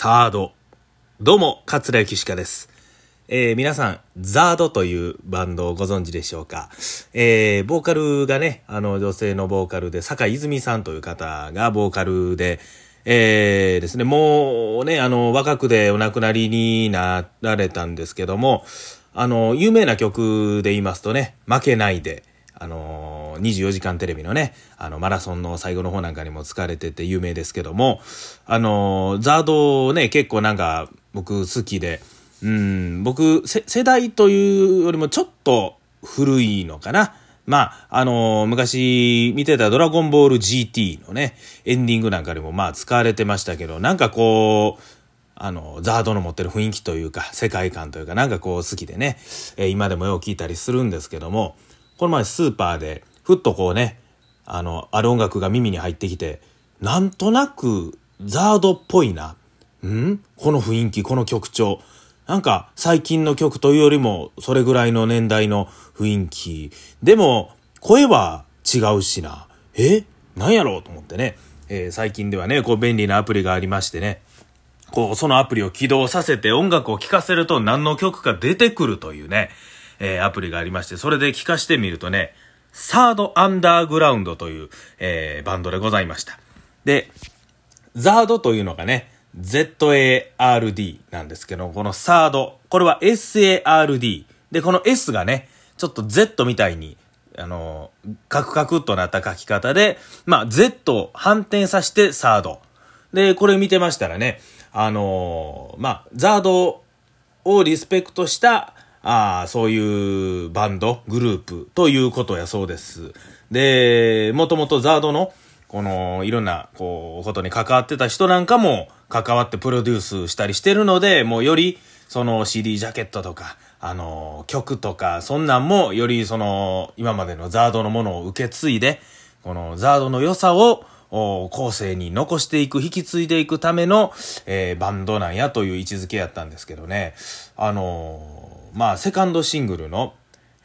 サード。どうも、桂ゆきしかです。えー、皆さん、ザードというバンドをご存知でしょうか？えー、ボーカルがね、あの、女性のボーカルで、坂泉さんという方がボーカルで、えー、ですね、もうね、あの、若くでお亡くなりになられたんですけども、あの、有名な曲で言いますとね、負けないで、あの24時間テレビのね、あの、マラソンの最後の方なんかにも使われてて有名ですけども、あの、ザードね、結構なんか僕好きで、うん、僕、世代というよりもちょっと古いのかな。まあ、あのー、昔見てたドラゴンボール GT のね、エンディングなんかでもまあ使われてましたけど、なんかこう、あの、ザードの持ってる雰囲気というか、世界観というか、なんかこう好きでね、えー、今でもよう聞いたりするんですけども、この前スーパーで、ふっとこうね、あの、ある音楽が耳に入ってきて、なんとなくザードっぽいな。ん？この雰囲気、この曲調。なんか最近の曲というよりもそれぐらいの年代の雰囲気。でも声は違うしな。え？なんやろうと思ってね。えー、最近ではね、こう便利なアプリがありましてね。こう、そのアプリを起動させて音楽を聴かせると何の曲か出てくるというね。えー、アプリがありまして、それで聞かしてみるとね、サードアンダーグラウンドという、えー、バンドでございました。で、ザードというのがね、ZARD なんですけど、このサード、これは SARD。で、この S がね、ちょっと Z みたいに、あの、カクカクっとなった書き方で、まあ、Z を反転させてサード。で、これ見てましたらね、あのまあ、ザードをリスペクトしたあ、そういうバンド、グループということやそうです。で、もともとザードの、この、いろんな、こう、ことに関わってた人なんかも関わってプロデュースしたりしてるので、もうより、その CD ジャケットとか、あの、曲とか、そんなんも、よりその、今までのザードのものを受け継いで、このザードの良さを、後世に残していく、引き継いでいくための、えー、バンドなんやという位置づけやったんですけどね。あのまあ、セカンドシングルの、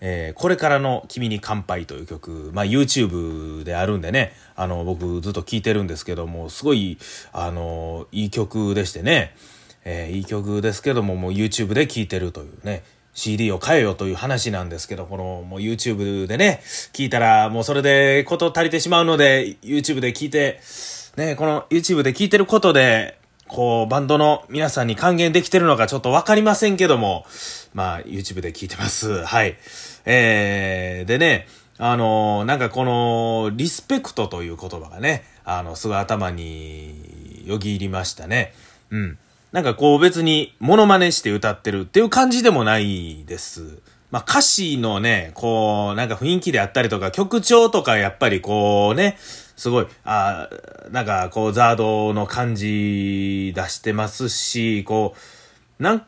えー、これからの君に乾杯という曲、まあ、YouTube であるんでね、あの、僕ずっと聴いてるんですけども、すごい、あの、いい曲でしてね、えー、いい曲ですけども、もう YouTube で聴いてるというね、CD を買えよという話なんですけど、この、もう YouTube でね、聞いたら、もうそれでこと足りてしまうので、YouTube で聞いて、ね、この YouTube で聞いてることで、こう、バンドの皆さんに還元できてるのかちょっとわかりませんけども、まあ、YouTube で聞いてます。はい。えー、でね、あの、なんかこの、リスペクトという言葉がね、あの、すごい頭によぎりましたね。うん。なんかこう別にモノマネして歌ってるっていう感じでもないです。まあ歌詞のね、こう、なんか雰囲気であったりとか、曲調とかやっぱりこうね、すごい、あなんかこうザードの感じ出してますし、こう、なん、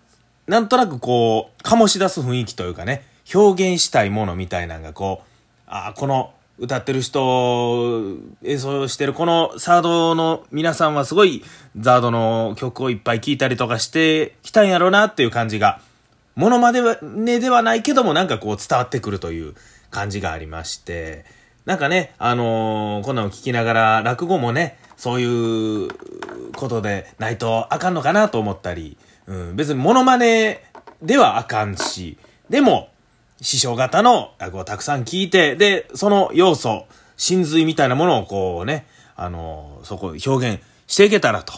なんとなくこう、醸し出す雰囲気というかね、表現したいものみたいなのがこう、あこの歌ってる人、演奏してるこのサードの皆さんはすごいザードの曲をいっぱい聴いたりとかしてきたんやろうなっていう感じが、モノマネではないけどもなんかこう伝わってくるという感じがありまして、なんかね、あのー、こんなの聞きながら、落語もね、そういうことでないとあかんのかなと思ったり、うん、別にモノマネではあかんし、でも、師匠方の落語をたくさん聞いて、で、その要素、真髄みたいなものをこうね、あのー、そこ表現していけたらと、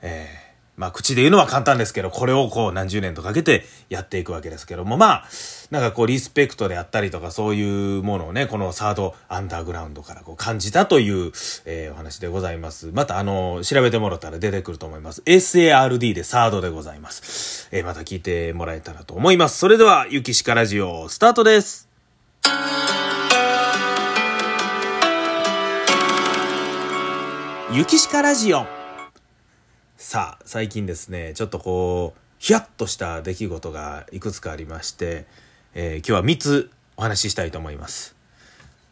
えーまあ口で言うのは簡単ですけど、これをこう何十年とかけてやっていくわけですけども、まあ、なんかこうリスペクトであったりとかそういうものをね、このサードアンダーグラウンドからこう感じたという、えー、お話でございます。またあの、調べてもらったら出てくると思います。SARD でサードでございます。えー、また聞いてもらえたらと思います。それでは、ゆきしかラジオスタートです。ゆきしかラジオさあ、最近ですね、ちょっとこう、ヒヤッとした出来事がいくつかありまして、えー、今日は3つお話ししたいと思います。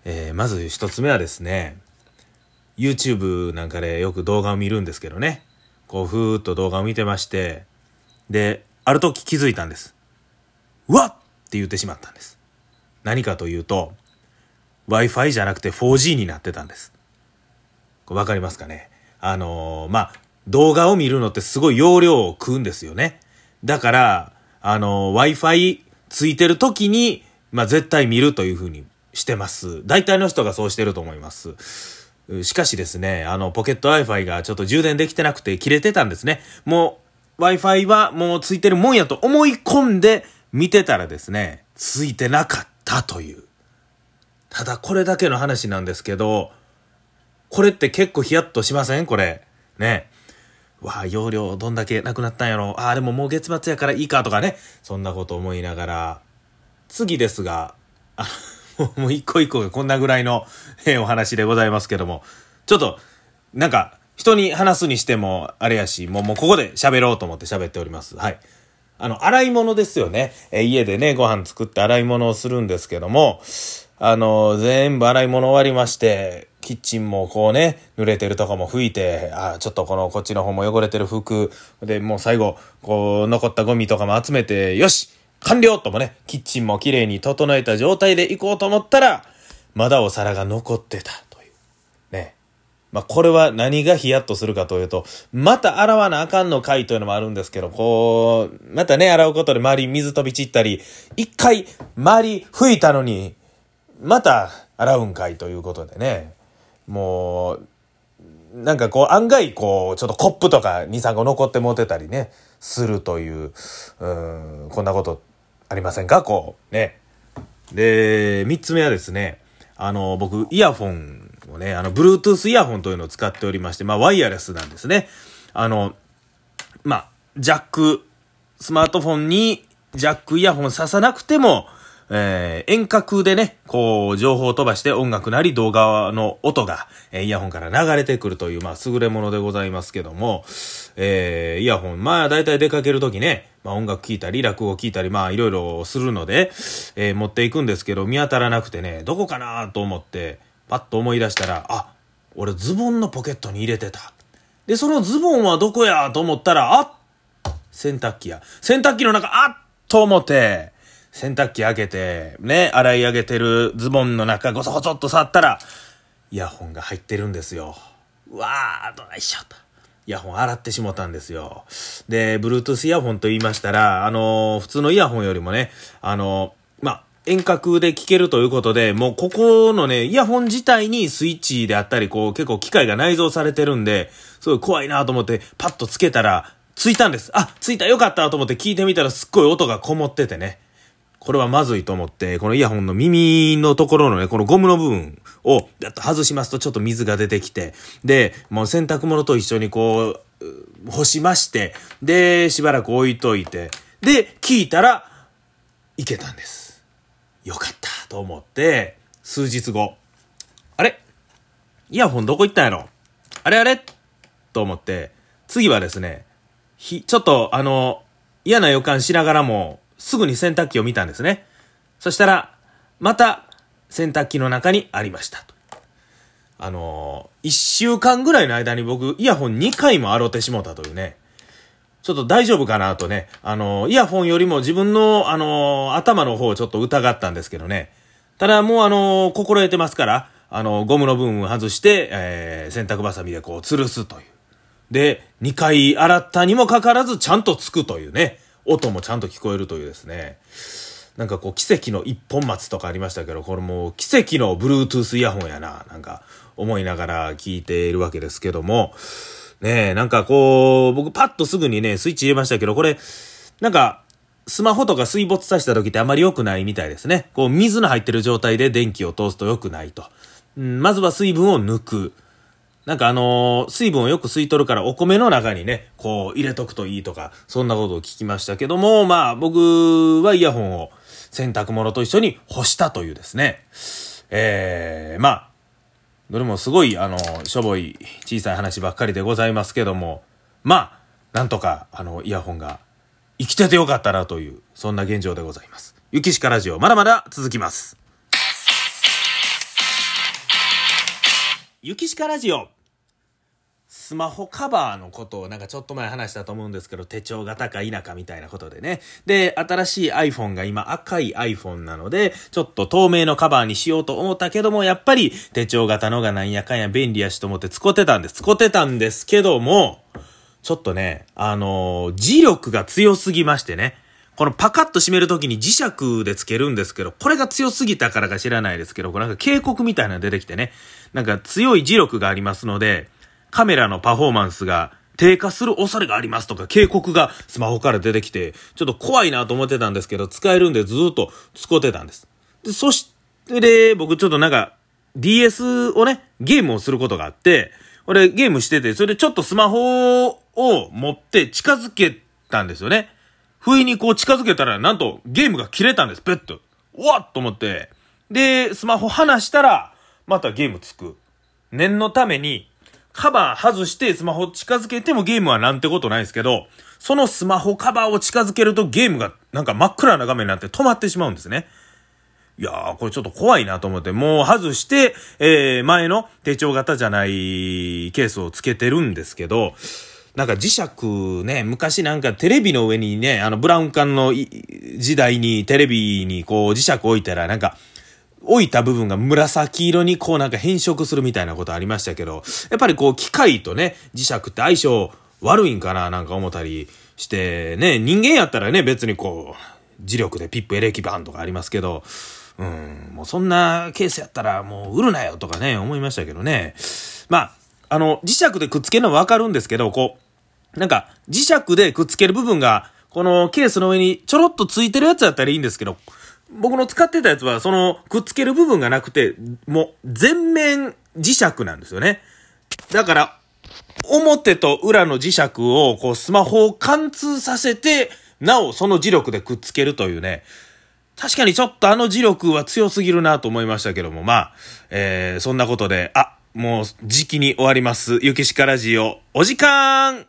えー、まず1つ目はですね、YouTube なんかでよく動画を見るんですけどね、こう、ふーっと動画を見てまして、で、ある時気づいたんです。うわっって言ってしまったんです。何かというと、Wi-Fi じゃなくて 4G になってたんです。わかりますかね？あのー、まあ、動画を見るのってすごい容量を食うんですよね。だから、あの、Wi-Fi ついてる時に、まあ、絶対見るというふうにしてます。大体の人がそうしてると思います。しかしですね、あの、ポケット Wi-Fi がちょっと充電できてなくて切れてたんですね。もう、Wi-Fi はもうついてるもんやと思い込んで見てたらですね、ついてなかったという。ただこれだけの話なんですけど、これって結構ヒヤッとしません？これ。ね。わあ、容量どんだけなくなったんやろ。ああ、でももう月末やからいいかとかね。そんなこと思いながら。次ですが、あ もう一個一個がこんなぐらいの、えお話でございますけども。ちょっと、なんか、人に話すにしても、あれやし、もう、もうここで喋ろうと思って喋っております。はい。あの、洗い物ですよね。え家でね、ご飯作って洗い物をするんですけども、あの、全部洗い物終わりまして、キッチンもこうね、濡れてるとこも拭いて、あちょっとこのこっちの方も汚れてる服で、もう最後、こう残ったゴミとかも集めて、よし完了ともね、キッチンも綺麗に整えた状態で行こうと思ったら、まだお皿が残ってたという。ね。まあ、これは何がヒヤッとするかというと、また洗わなあかんのかいというのもあるんですけど、こう、またね、洗うことで周り水飛び散ったり、一回周り拭いたのに、また洗うんかいということでね。もう、なんかこう案外こう、ちょっとコップとか2、3個残って持てたりね、するという、うん、こんなことありませんか？こう、ね。で、3つ目はですね、あの、僕、イヤフォンをね、あの、Bluetooth イヤホンというのを使っておりまして、まあ、ワイヤレスなんですね。あの、まあ、ジャック、スマートフォンにジャックイヤホン刺さなくても、えー、遠隔でね、こう、情報を飛ばして音楽なり動画の音が、えー、イヤホンから流れてくるという、まあ、優れものでございますけども、えー、イヤホン、まあ、だいたい出かけるときね、まあ、音楽聴いたり、落語聴いたり、まあ、いろいろするので、えー、持っていくんですけど、見当たらなくてね、どこかなと思って、パッと思い出したら、あ、俺ズボンのポケットに入れてた。で、そのズボンはどこやと思ったら、あ洗濯機や。洗濯機の中、あっと思って、洗濯機開けて、ね、洗い上げてるズボンの中ごそごそっと触ったら、イヤホンが入ってるんですよ。うわー、どないしようと。イヤホン洗ってしもたんですよ。で、Bluetooth イヤホンと言いましたら、あのー、普通のイヤホンよりもね、あのー、ま遠隔で聞けるということで、もうここのね、イヤホン自体にスイッチであったり、こう結構機械が内蔵されてるんで、すごい怖いなと思ってパッとつけたら、ついたんです。あ、ついたよかったと思って聞いてみたらすっごい音がこもっててね。これはまずいと思って、このイヤホンの耳のところのね、このゴムの部分を、やっと外しますとちょっと水が出てきて、で、もう洗濯物と一緒にこう、干しまして、で、しばらく置いといて、で、聞いたら、いけたんです。よかったと思って、数日後、あれ？イヤホンどこ行ったんやろ？あれあれ？と思って、次はですね、ひ、ちょっとあの、嫌な予感しながらも、すぐに洗濯機を見たんですね。そしたら、また洗濯機の中にありました。あのー、一週間ぐらいの間に僕、イヤホン2回も洗ってしもたというね。ちょっと大丈夫かなとね。あのー、イヤホンよりも自分の、あのー、頭の方をちょっと疑ったんですけどね。ただもうあの心得てますから、あのゴムの部分を外して、えー、洗濯バサミでこう吊るすという。で、2回洗ったにもかかわらずちゃんとつくというね。音もちゃんと聞こえるというですね。なんかこう奇跡の一本松とかありましたけど、これもう奇跡の Bluetooth イヤホンやな、なんか思いながら聞いているわけですけども、ねえ、なんかこう、僕パッとすぐにね、スイッチ入れましたけど、これ、なんか、スマホとか水没させた時ってあまり良くないみたいですね。こう、水の入ってる状態で電気を通すと良くないと。うん、まずは水分を抜く。なんかあのー、水分をよく吸い取るからお米の中にね、こう入れとくといいとか、そんなことを聞きましたけども、まあ僕はイヤホンを洗濯物と一緒に干したというですね。えー、まあ、どれもすごいあの、しょぼい小さい話ばっかりでございますけども、まあ、なんとかあの、イヤホンが生きててよかったなという、そんな現状でございます。ゆきしかラジオ、まだまだ続きます。ゆきしかラジオスマホカバーのことをなんかちょっと前話したと思うんですけど、手帳型か否かみたいなことでね。で、新しい iPhone が今赤い iPhone なので、ちょっと透明のカバーにしようと思ったけども、やっぱり手帳型のがなんやかんや便利やしと思って使ってたんです。使ってたんですけども、ちょっとね、あのー、磁力が強すぎましてね。このパカッと閉めるときに磁石でつけるんですけど、これが強すぎたからか知らないですけど、これなんか警告みたいなの出てきてね、なんか強い磁力がありますので、カメラのパフォーマンスが低下する恐れがありますとか警告がスマホから出てきて、ちょっと怖いなと思ってたんですけど、使えるんでずっと使ってたんです。で、そして、僕ちょっとなんか DS をね、ゲームをすることがあって、俺ゲームしてて、それでちょっとスマホを持って近づけたんですよね。不意にこう近づけたら、なんとゲームが切れたんです、ペット。うわっと思って。で、スマホ離したら、またゲームつく。念のために、カバー外してスマホ近づけてもゲームはなんてことないですけど、そのスマホカバーを近づけるとゲームがなんか真っ暗な画面になって止まってしまうんですね。いやー、これちょっと怖いなと思って、もう外して、えー、前の手帳型じゃないケースをつけてるんですけど、なんか磁石ね、昔なんかテレビの上にね、あのブラウン管の時代にテレビにこう磁石置いたらなんか、置いた部分が紫色にこうなんか変色するみたいなことありましたけど、やっぱりこう機械とね、磁石って相性悪いんかななんか思ったりしてね、人間やったらね、別にこう、磁力でピップエレキバンとかありますけど、うん、もうそんなケースやったらもう売るなよとかね、思いましたけどね。まあ、あの、磁石でくっつけるのはわかるんですけど、こう、なんか、磁石でくっつける部分が、このケースの上にちょろっとついてるやつだったらいいんですけど、僕の使ってたやつは、その、くっつける部分がなくて、もう、全面磁石なんですよね。だから、表と裏の磁石を、こう、スマホを貫通させて、なお、その磁力でくっつけるというね、確かにちょっとあの磁力は強すぎるなと思いましたけども、まあ、えー、そんなことで、あ、もう時期に終わります。ゆきしかラジオ、お時間